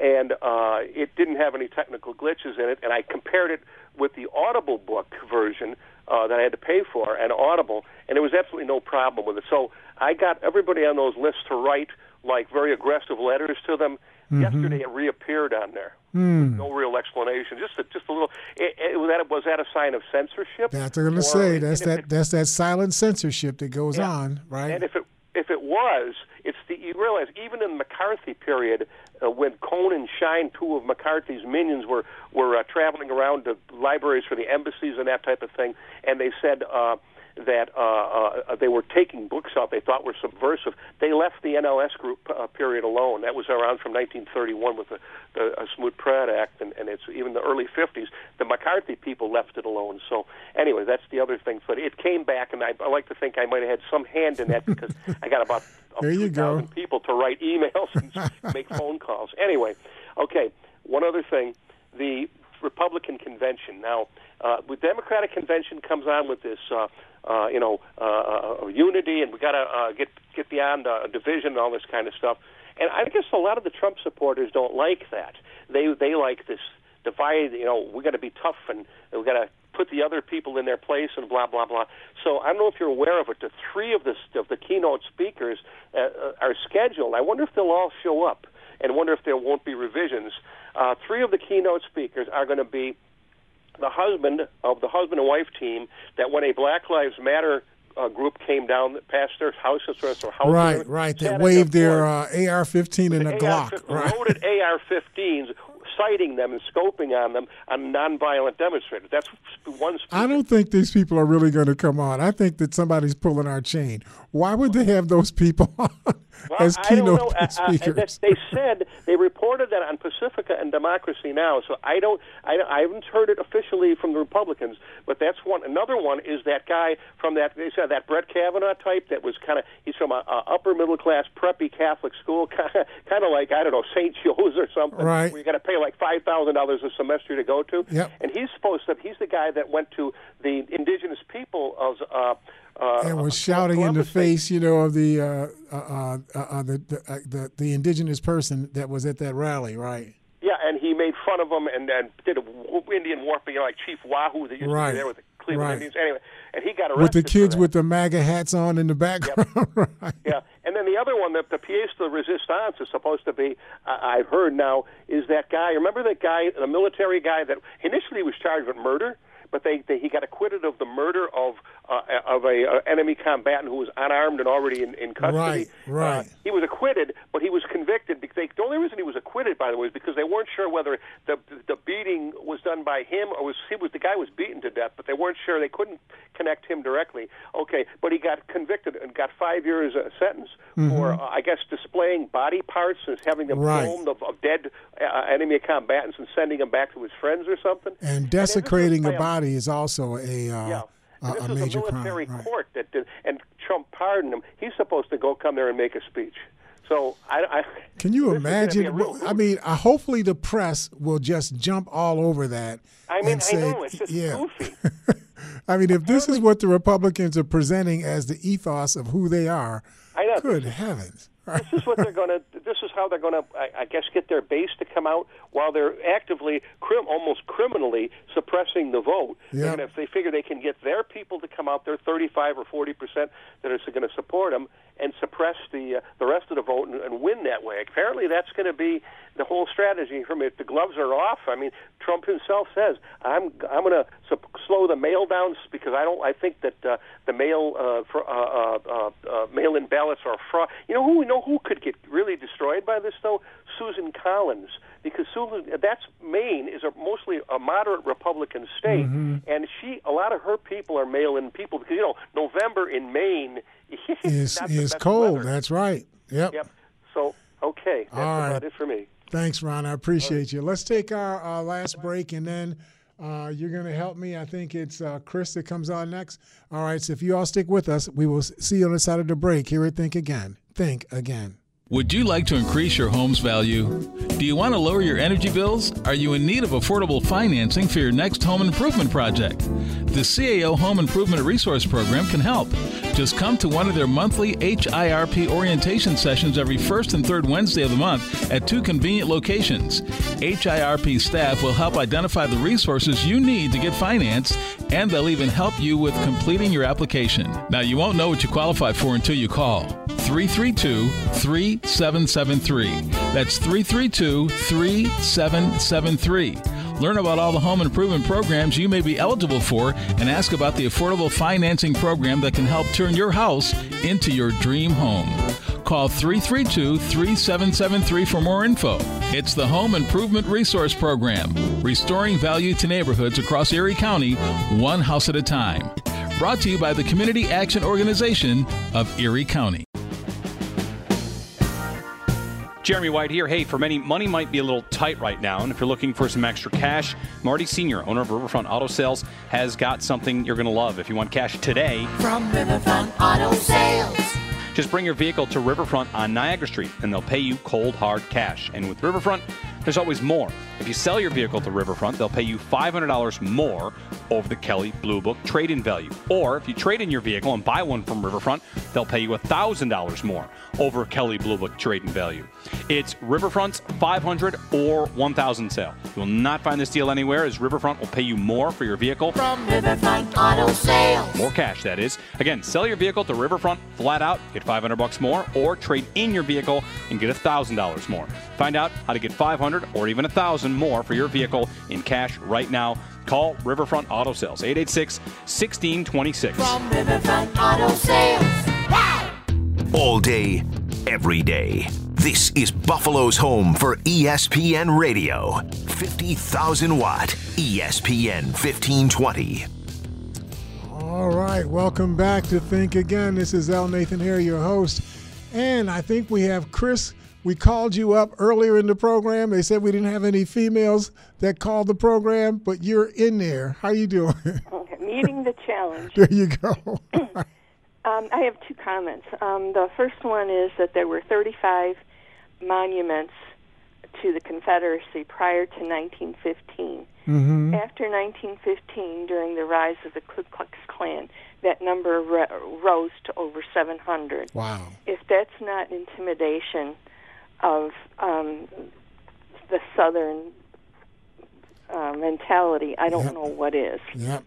and uh, it didn't have any technical glitches in it. And I compared it with the Audible book version uh, that I had to pay for, and Audible, and there was absolutely no problem with it. So I got everybody on those lists to write like very aggressive letters to them. Mm-hmm. Yesterday, it reappeared on there. Mm. No real explanation. Just a, just a little. It, it, was that was that a sign of censorship? That's what I'm going to say. That's that. It, that's that silent censorship that goes yeah. on, right? And if it if it was, it's the you realize even in the McCarthy period, uh, when Cohn and Schine, two of McCarthy's minions, were were uh, traveling around to libraries for the embassies and that type of thing, and they said. Uh, that uh, uh, they were taking books out they thought were subversive. They left the NLS group uh, period alone. That was around from 1931 with the, the uh, Smoot-Pratt Act, and, and it's even the early 50s. The McCarthy people left it alone. So anyway, that's the other thing. But it came back, and I, I like to think I might have had some hand in that because I got about [LAUGHS] there you go. people to write emails and [LAUGHS] make phone calls. Anyway, okay. One other thing, the Republican convention. Now, uh, the Democratic convention comes on with this uh, uh, you know, uh, uh, unity, and we got to uh, get get beyond uh, division and all this kind of stuff. And I guess a lot of the Trump supporters don't like that. They they like this divide. You know, we got to be tough and we got to put the other people in their place and blah blah blah. So I don't know if you're aware of it. The three of the of the keynote speakers uh, uh, are scheduled. I wonder if they'll all show up, and wonder if there won't be revisions. Uh, three of the keynote speakers are going to be the husband of the husband and wife team that when a Black Lives Matter uh, group came down past their houses or house. Right, right. They waved their uh, AR-15 and a Glock. Right. Loaded AR-15s, sighting them and scoping on them on nonviolent demonstrators. That's one. Speaker. I don't think these people are really going to come on. I think that somebody's pulling our chain. Why would they have those people [LAUGHS] on? Well, as keynote Uh, uh, speakers. they said they reported that on Pacifica and Democracy Now. So I don't, I, I haven't heard it officially from the Republicans, but that's one. Another one is that guy from that. They said that Brett Kavanaugh type that was kind of. He's from a, a upper middle class preppy Catholic school, kind of, kind of like I don't know St. Joe's or something. Right. Where you got to pay like five thousand dollars a semester to go to. Yep. And he's supposed to. He's the guy that went to the indigenous people of. Uh, uh, and was shouting in the face, you know, of the uh, uh, uh, uh, the the, uh, the the indigenous person that was at that rally, right? Yeah, and he made fun of them and, and did a Indian warping, you know, like Chief Wahoo that used to be there with the Cleveland Right. Indians. Anyway, and he got arrested With the kids with the MAGA hats on in the background, [LAUGHS] right? Yeah, and then the other one, the, the pièce de résistance is supposed to be. Uh, I've heard now is that guy. Remember that guy, the military guy that initially was charged with murder, but they, they he got acquitted of the murder of uh, of a uh, enemy combatant who was unarmed and already in, in custody. Right, right. Uh, he was acquitted, but he was convicted. Because they, the only reason he was acquitted, by the way, is because they weren't sure whether the the beating was done by him or was he was the guy was beaten to death, but they weren't sure. They couldn't connect him directly. Okay, but he got convicted and got five years uh, sentence for uh, I guess displaying body parts and having them Mm-hmm. Right. filmed of, of dead uh, enemy combatants and sending them back to his friends or something. And desecrating by a body is also a uh, yeah. a, And this a was major a military crime. Right. court that did, and Trump pardoned him. He's supposed to go come there and make a speech. So I, I Can you this is gonna be a imagine? I mean, uh, hopefully the press will just jump all over that I mean, and I say, know it's just yeah. goofy. [LAUGHS] I mean, if this is what the Republicans are presenting as the ethos of who they are, I know. good heavens. This is what they're going to. This is how they're going to, I, I guess, get their base to come out while they're actively, crim, almost criminally suppressing the vote. Yeah. And if they figure they can get their people to come out, their 35 or 40 percent that are going to support them, and suppress the uh, the rest of the vote and, and win that way. Apparently, that's going to be the whole strategy. From if the gloves are off, I mean, Trump himself says, "I'm I'm going to sup- slow the mail downs because I don't. I think that uh, the mail uh, for, uh, uh, uh, uh, mail-in ballots are fraud. You know who we know who could get really destroyed by this though? Susan Collins, because Susan that's Maine is a mostly a moderate Republican state, and she a lot of her people are mail-in people because you know November in Maine [LAUGHS] Is is cold. weather. That's right. Yep. Yep. So okay, that's All right. about it for me. Thanks, Ron. I appreciate you. Let's take our uh, last break, and then uh, you're going to help me. I think it's uh, Chris that comes on next. All right. So if you all stick with us, we will see you on the side of the break here at Think Again. Think Again. Would you like to increase your home's value? Do you want to lower your energy bills? Are you in need of affordable financing for your next home improvement project? The CAO Home Improvement Resource Program can help. Just come to one of their monthly HIRP orientation sessions every first and third Wednesday of the month at two convenient locations. HIRP staff will help identify the resources you need to get financed, and they'll even help you with completing your application. Now, you won't know what you qualify for until you call 332 3773. That's 332 3773. Learn about all the home improvement programs you may be eligible for and ask about the affordable financing program that can help turn your house into your dream home. Call 332 3773 for more info. It's the Home Improvement Resource Program, restoring value to neighborhoods across Erie County, one house at a time. Brought to you by the Community Action Organization of Erie County. Jeremy White here. Hey, for many, money might be a little tight right now, and if you're looking for some extra cash, Marty Senior, owner of Riverfront Auto Sales, has got something you're going to love. If you want cash today, From Riverfront Auto Sales. just bring your vehicle to Riverfront on Niagara Street, and they'll pay you cold hard cash. And with Riverfront, there's always more. If you sell your vehicle to Riverfront, they'll pay you $500 more over the Kelley Blue Book trade-in value. Or if you trade in your vehicle and buy one from Riverfront, they'll pay you $1,000 more over Kelley Blue Book trade-in value. It's Riverfront's 500 or 1,000 sale. You will not find this deal anywhere, as Riverfront will pay you more for your vehicle. From Riverfront Auto Sales. More cash, that is. Again, sell your vehicle to Riverfront flat out, get 500 bucks more, or trade in your vehicle and get $1,000 more. Find out how to get 500 or even 1,000 more for your vehicle in cash right now. Call Riverfront Auto Sales 886 1626. From Riverfront Auto Sales. Wow! All day, every day. This is Buffalo's home for ESPN Radio. 50,000 watt ESPN 1520. All right, welcome back to Think Again. This is L. Nathan here, your host. And I think we have Chris. We called you up earlier in the program. They said we didn't have any females that called the program, but you're in there. How you doing? [LAUGHS] Meeting the challenge. there you go. [CLEARS THROAT] [LAUGHS] Um, I have two comments. Um, the first one is that there were 35 monuments to the Confederacy prior to 1915. Mm-hmm. After 1915, during the rise of the Ku Klux Klan, that number ro- rose to over 700. Wow. If that's not intimidation of um, the Southern uh, mentality, I don't Yep. know what is. Yep.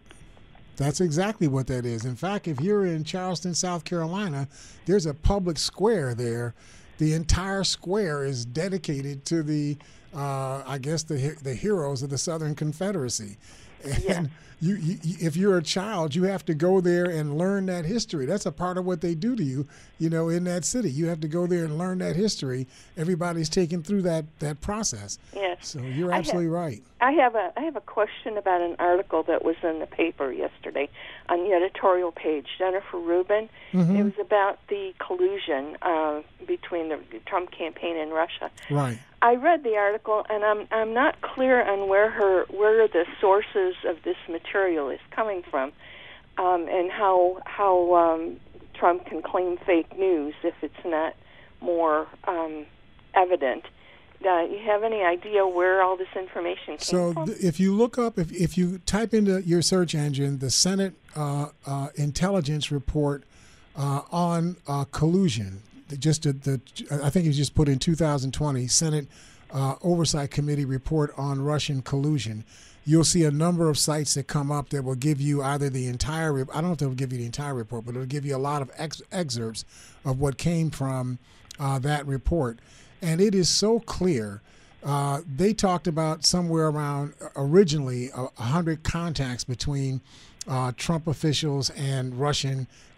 That's exactly what that is. In fact, if you're in Charleston, South Carolina, there's a public square there. The entire square is dedicated to the, uh, I guess, the the heroes of the Southern Confederacy. [LAUGHS] And you, you, if you're a child, you have to go there and learn that history. That's a part of what they do to you, you know, in that city. You have to go there and learn that history. Everybody's taken through that that process. Yes. So you're I absolutely right. I have a I have a question about an article that was in the paper yesterday on the editorial page. Jennifer Rubin. Mhm. It was about the collusion uh, between the Trump campaign and Russia. Right. I read the article, and I'm I'm not clear on where her where the sources of this material is coming from, um, and how how um, Trump can claim fake news if it's not more um, evident. Uh, you have any idea where all this information came So from? th- if you look up, if, if you type into your search engine the Senate uh, uh, intelligence report uh, on uh, collusion, just the, I think was just put in 2020 Senate uh, Oversight Committee report on Russian collusion. You'll see a number of sites that come up that will give you either the entire. I don't know if they'll give you the entire report, but it'll give you a lot of ex- excerpts of what came from uh, that report, and it is so clear. Uh, they talked about somewhere around originally a, a hundred contacts between uh, Trump officials and Russian uh, uh,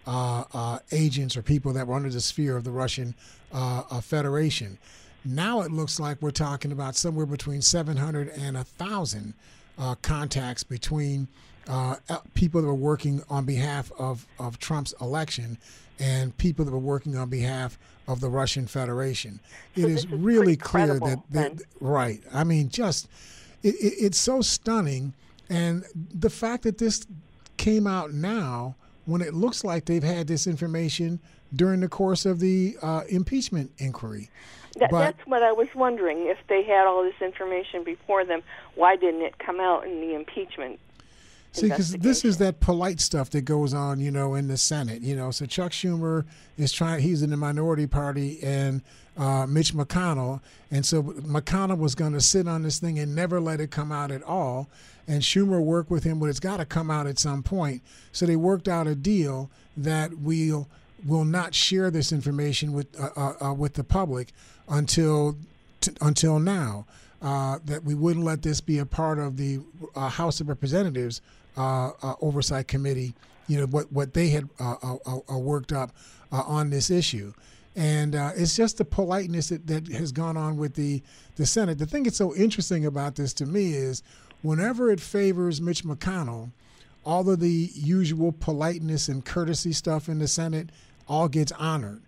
agents or people that were under the sphere of the Russian uh, uh, Federation. Now it looks like we're talking about somewhere between 700 and 1,000 uh, contacts between uh, uh, people that were working on behalf of, of Trump's election and people that were working on behalf of the Russian Federation. It is really clear that, that right. I mean, just it, it, it's so stunning, and the fact that this came out now when it looks like they've had this information during the course of the uh, impeachment inquiry. That, but- that's what I was wondering. If they had all this information before them, why didn't it come out in the impeachment? See, because this is that polite stuff that goes on, you know, in the Senate. You know, so Chuck Schumer is trying; he's in the minority party, and uh, Mitch McConnell, and so McConnell was going to sit on this thing and never let it come out at all. And Schumer worked with him, but it's got to come out at some point. So they worked out a deal that we'll will not share this information with uh, uh, uh, with the public until t- until now. Uh, that we wouldn't let this be a part of the uh, House of Representatives uh, oversight committee. You know what what they had worked up on this issue, and uh, it's just the politeness that, that has gone on with the the Senate. The thing that's so interesting about this to me is whenever it favors Mitch McConnell, all of the usual politeness and courtesy stuff in the Senate all gets honored.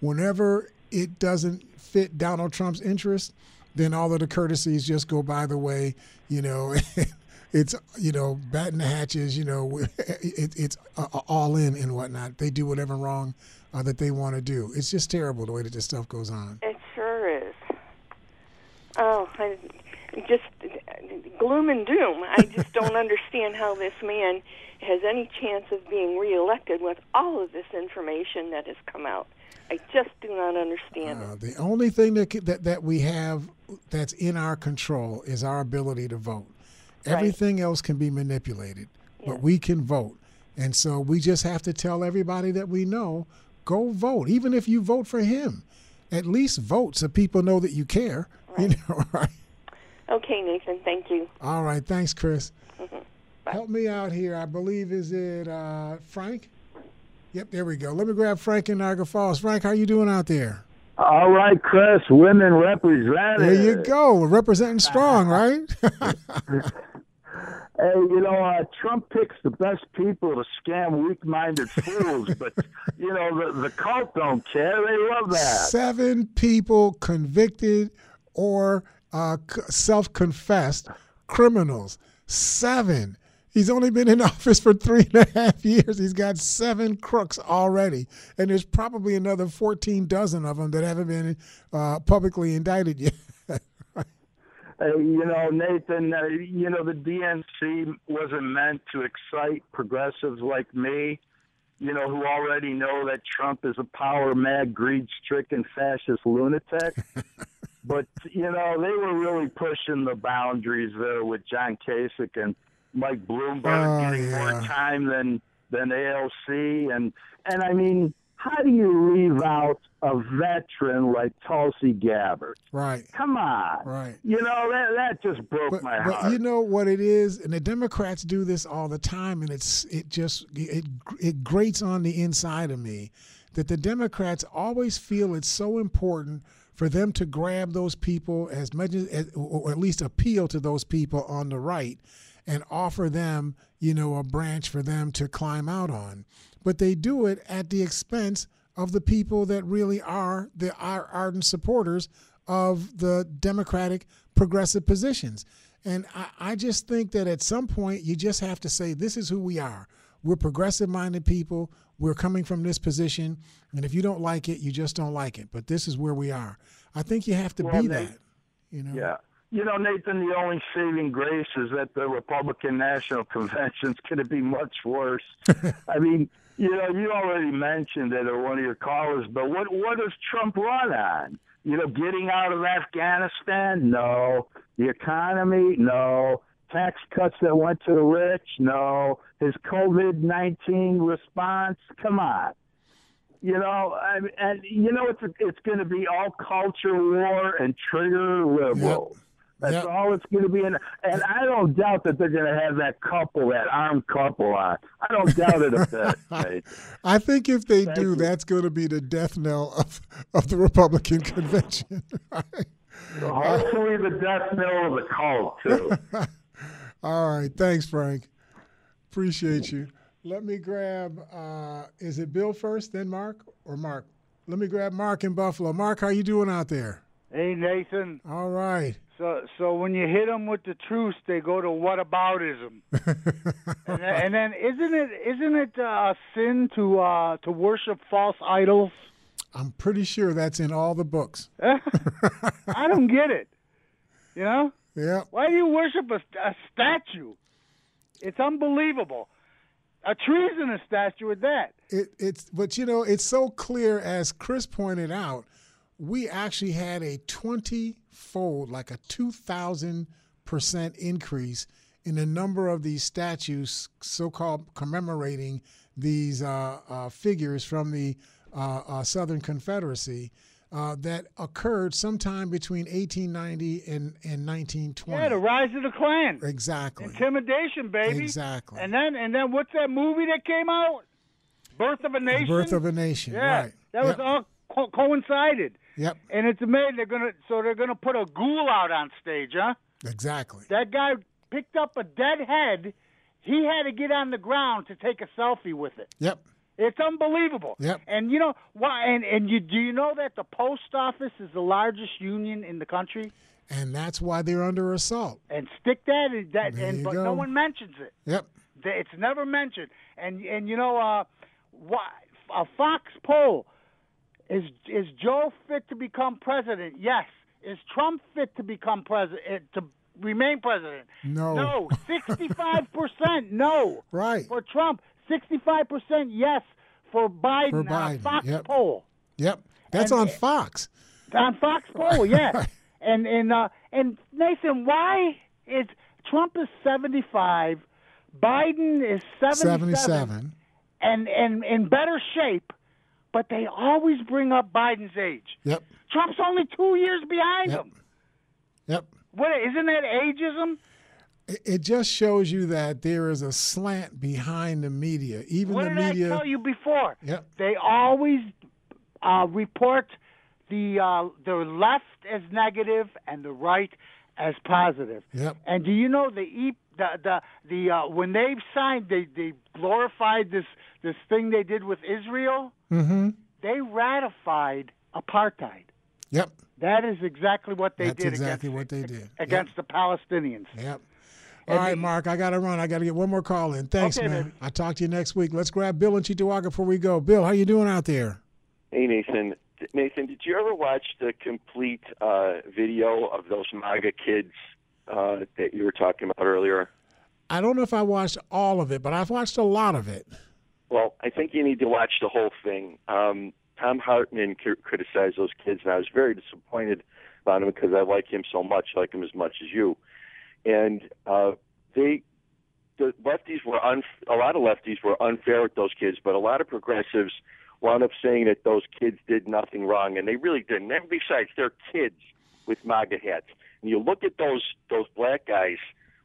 Whenever it doesn't fit Donald Trump's interest, then all of the courtesies just go by the way. You know, [LAUGHS] it's you know batting the hatches. You know, [LAUGHS] it, it's uh, all in and whatnot. They do whatever wrong uh, that they want to do. It's just terrible the way that this stuff goes on. It sure is. Oh, I just gloom and doom. I just [LAUGHS] don't understand how this man has any chance of being reelected with all of this information that has come out. I just do not understand Uh, the only thing that, that that we have that's in our control is our ability to vote. Right. Everything else can be manipulated, but we can vote. And so we just have to tell everybody that we know, go vote. Even if you vote for him, at least vote so people know that you care. [LAUGHS] You know, right? Okay, Nathan, thank you. All right, thanks, Chris. Mhm. Help me out here. I believe is it uh, Frank? Yep, there we go. Let me grab Frank in Niagara Falls. Frank, how you doing out there? All right, Chris, women represented. There you go. Representing strong, [LAUGHS] right? [LAUGHS] Hey, you know, uh, Trump picks the best people to scam weak-minded [LAUGHS] fools, but you know the the cult don't care. They love that. Seven people convicted or uh, self-confessed criminals. Seven. He's only been in [LAUGHS] office for three and a half years. He's got seven crooks already, and there's probably another 14 dozen of them that haven't been uh, publicly indicted yet. [LAUGHS] Uh, you know, Nathan, uh, you know, the DNC wasn't meant to excite progressives like me, you know, who already know that Trump is a power mad, greed stricken fascist lunatic. [LAUGHS] but, you know, they were really pushing the boundaries there with John Kasich and Mike Bloomberg Oh, getting more time than, than AOC. And, and I mean, how do you leave out a veteran like Tulsi Gabbard? Right. Come on. Right. You know, that, that just broke my But heart. you know what it is, and the Democrats do this all the time, and it's it just it it grates on the inside of me that the Democrats always feel it's so important for them to grab those people as much as or at least appeal to those people on the right and offer them, you know, a branch for them to climb out on. But they do it at the expense of the people that really are the ardent supporters of the Democratic progressive positions. And I, I just think that at some point you just have to say, this is who we are. We're progressive minded people. We're coming from this position. And if you don't like it, you just don't like it. But this is where we are. I think you have to Well, be that. You know? Yeah. You know, Nathan, the only saving grace is that the Republican National [LAUGHS] Convention's going to be much worse. [LAUGHS] I mean, you know, you already mentioned it or one of your callers, but what what does Trump run on? You know, getting out of Afghanistan? No. The economy? No. Tax cuts that went to the rich? No. His COVID 19 response? Come on. You know, I, and you know it's it's going to be all culture war and trigger liberals. That's all it's going to be, and and I don't doubt that they're going to have that couple, that armed couple on. I don't doubt it a bit. [LAUGHS] Nate. I think if they do, that's going to be the death knell of, of the Republican [LAUGHS] convention. Hopefully, the death knell of the cult too. [LAUGHS] All right. Thanks, Frank. Appreciate you. Let me grab, uh, is it Bill first, then Mark, or Mark? Let me grab Mark in Buffalo. Mark, how you doing out there? Hey Nathan. All right. So so when you hit them with the truth, they go to whataboutism. [LAUGHS] and, then, and then isn't it isn't it uh, a sin to uh, to worship false idols? I'm pretty sure that's in all the books. [LAUGHS] I don't get it. You know? Yeah. Why do you worship a, a statue? It's unbelievable. A treasonous statue at that. It, it's but you know it's so clear as Chris pointed out. We actually had a twenty-fold, like a two thousand percent increase in the number of these statues, so-called commemorating these uh, uh, figures from the uh, uh, Southern Confederacy. Uh, that occurred sometime between 1890 and, and 1920. Yeah, the rise of the Klan. Exactly. Intimidation, baby. Exactly. And then and then what's that movie that came out? Birth of a Nation. Birth of a Nation. Yeah, Right. that was Yep. all co- coincided. Yep. And it's amazing. They're gonna so they're gonna put a ghoul out on stage, huh? Exactly. That guy picked up a dead head. He had to get on the ground to take a selfie with it. Yep. It's unbelievable. Yep. And you know why? And and you do you know that the post office is the largest union in the country? And that's why they're under assault. And stick that in that, There and but go. no one mentions it. Yep. It's never mentioned. And and you know, uh, why a Fox poll is is Joe fit to become president? Yes. Is Trump fit to become president to remain president? No. No. [LAUGHS] Sixty five percent no. Right. For Trump, sixty five percent yes for Biden. For on Biden, Fox yep. poll. Yep. That's And- on Fox. On Fox poll, [LAUGHS] yeah. And and uh, and Nathan, why is Trump is seventy five, Biden is seventy seven, 77. and and in better shape, but they always bring up Biden's age. Yep. Trump's only two years behind Yep. him. Yep. What isn't that ageism? It, just shows you that there is a slant behind the media. Even what the did media. I tell you before? Yep. They always uh, report the uh, the left as negative and the right as positive. Yep. And do you know the e- the the the uh, when they signed, they they glorified this this thing they did with Israel. Mm-hmm. They ratified apartheid. Yep. That is exactly what they That's did exactly against, what they did. against the Palestinians. Yep. All right, Mark, I got to run. I got to get one more call in. Thanks, Okay, man. baby. I'll talk to you next week. Let's grab Bill and Cheektowaga before we go. Bill, how you doing out there? Hey Nathan, Nathan, did you ever watch the complete uh, video of those MAGA kids uh, that you were talking about earlier? I don't know if I watched all of it, but I've watched a lot of it. Well, I think you need to watch the whole thing. Um, Thom Hartmann cr- criticized those kids, and I was very disappointed about him because I like him so much, I like him as much as you. And uh, they, the lefties were un- a lot of lefties were unfair with those kids, but a lot of progressives wound up saying that those kids did nothing wrong, and they really didn't. And besides, they're kids with MAGA hats. And you look at those those black guys,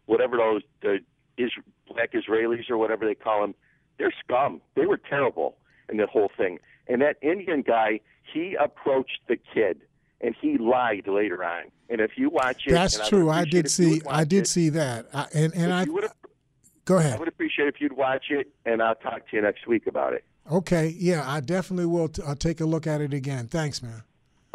whatever those the is black Israelis or whatever they call them, they're scum. They were terrible in the whole thing. And that Indian guy, he approached the kid and he lied later on. And if you watch it, That's I true. I did see. I did it, see that. I, and and I would- go ahead. I would appreciate if you'd watch it, and I'll talk to you next week about it. Okay. Yeah, I definitely will. T- I'll take a look at it again. Thanks, man.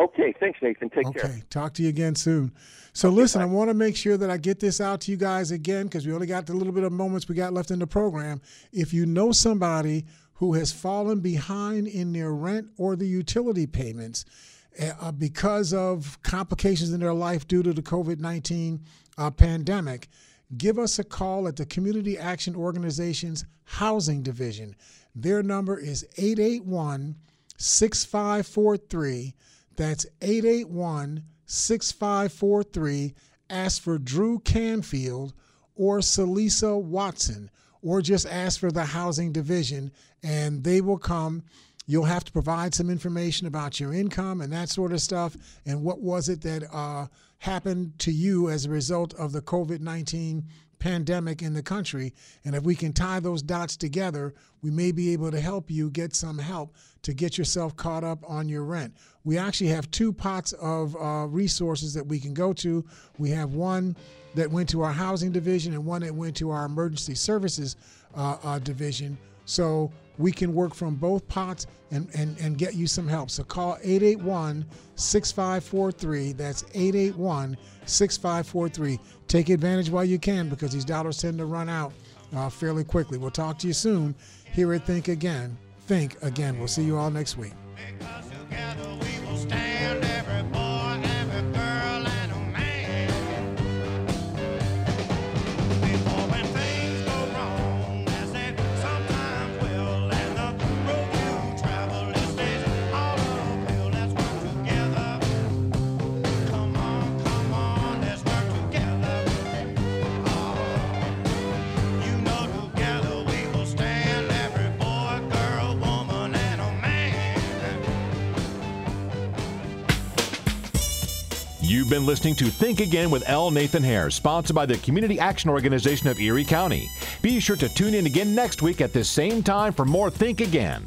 Okay, thanks, Nathan. Take okay. care. Okay, talk to you again soon. So listen, I want to make sure that I get this out to you guys again because we only got the little bit of moments we got left in the program. If you know somebody who has fallen behind in their rent or the utility payments uh, because of complications in their life due to the COVID 19 uh, pandemic, give us a call at the Community Action Organization's Housing Division. Their number is 881 6543. That's 881 6543. Ask for Drew Canfield or Salisa Watson, or just ask for the Housing Division, and they will come. You'll have to provide some information about your income and that sort of stuff, and what was it that uh, happened to you as a result of the COVID 19 pandemic in the country. And if we can tie those dots together, we may be able to help you get some help to get yourself caught up on your rent. We actually have two pots of uh, resources that we can go to. We have one that went to our housing division and one that went to our emergency services uh, uh, division. So we can work from both pots and, and, and get you some help. So call 881 6543. That's 881 6543. Take advantage while you can because these dollars tend to run out uh, fairly quickly. We'll talk to you soon here at Think Again. Think Again. We'll see you all next week. You've been listening to Think Again with L. Nathan Hare, sponsored by the Community Action Organization of Erie County. Be sure to tune in again next week at this same time for more Think Again.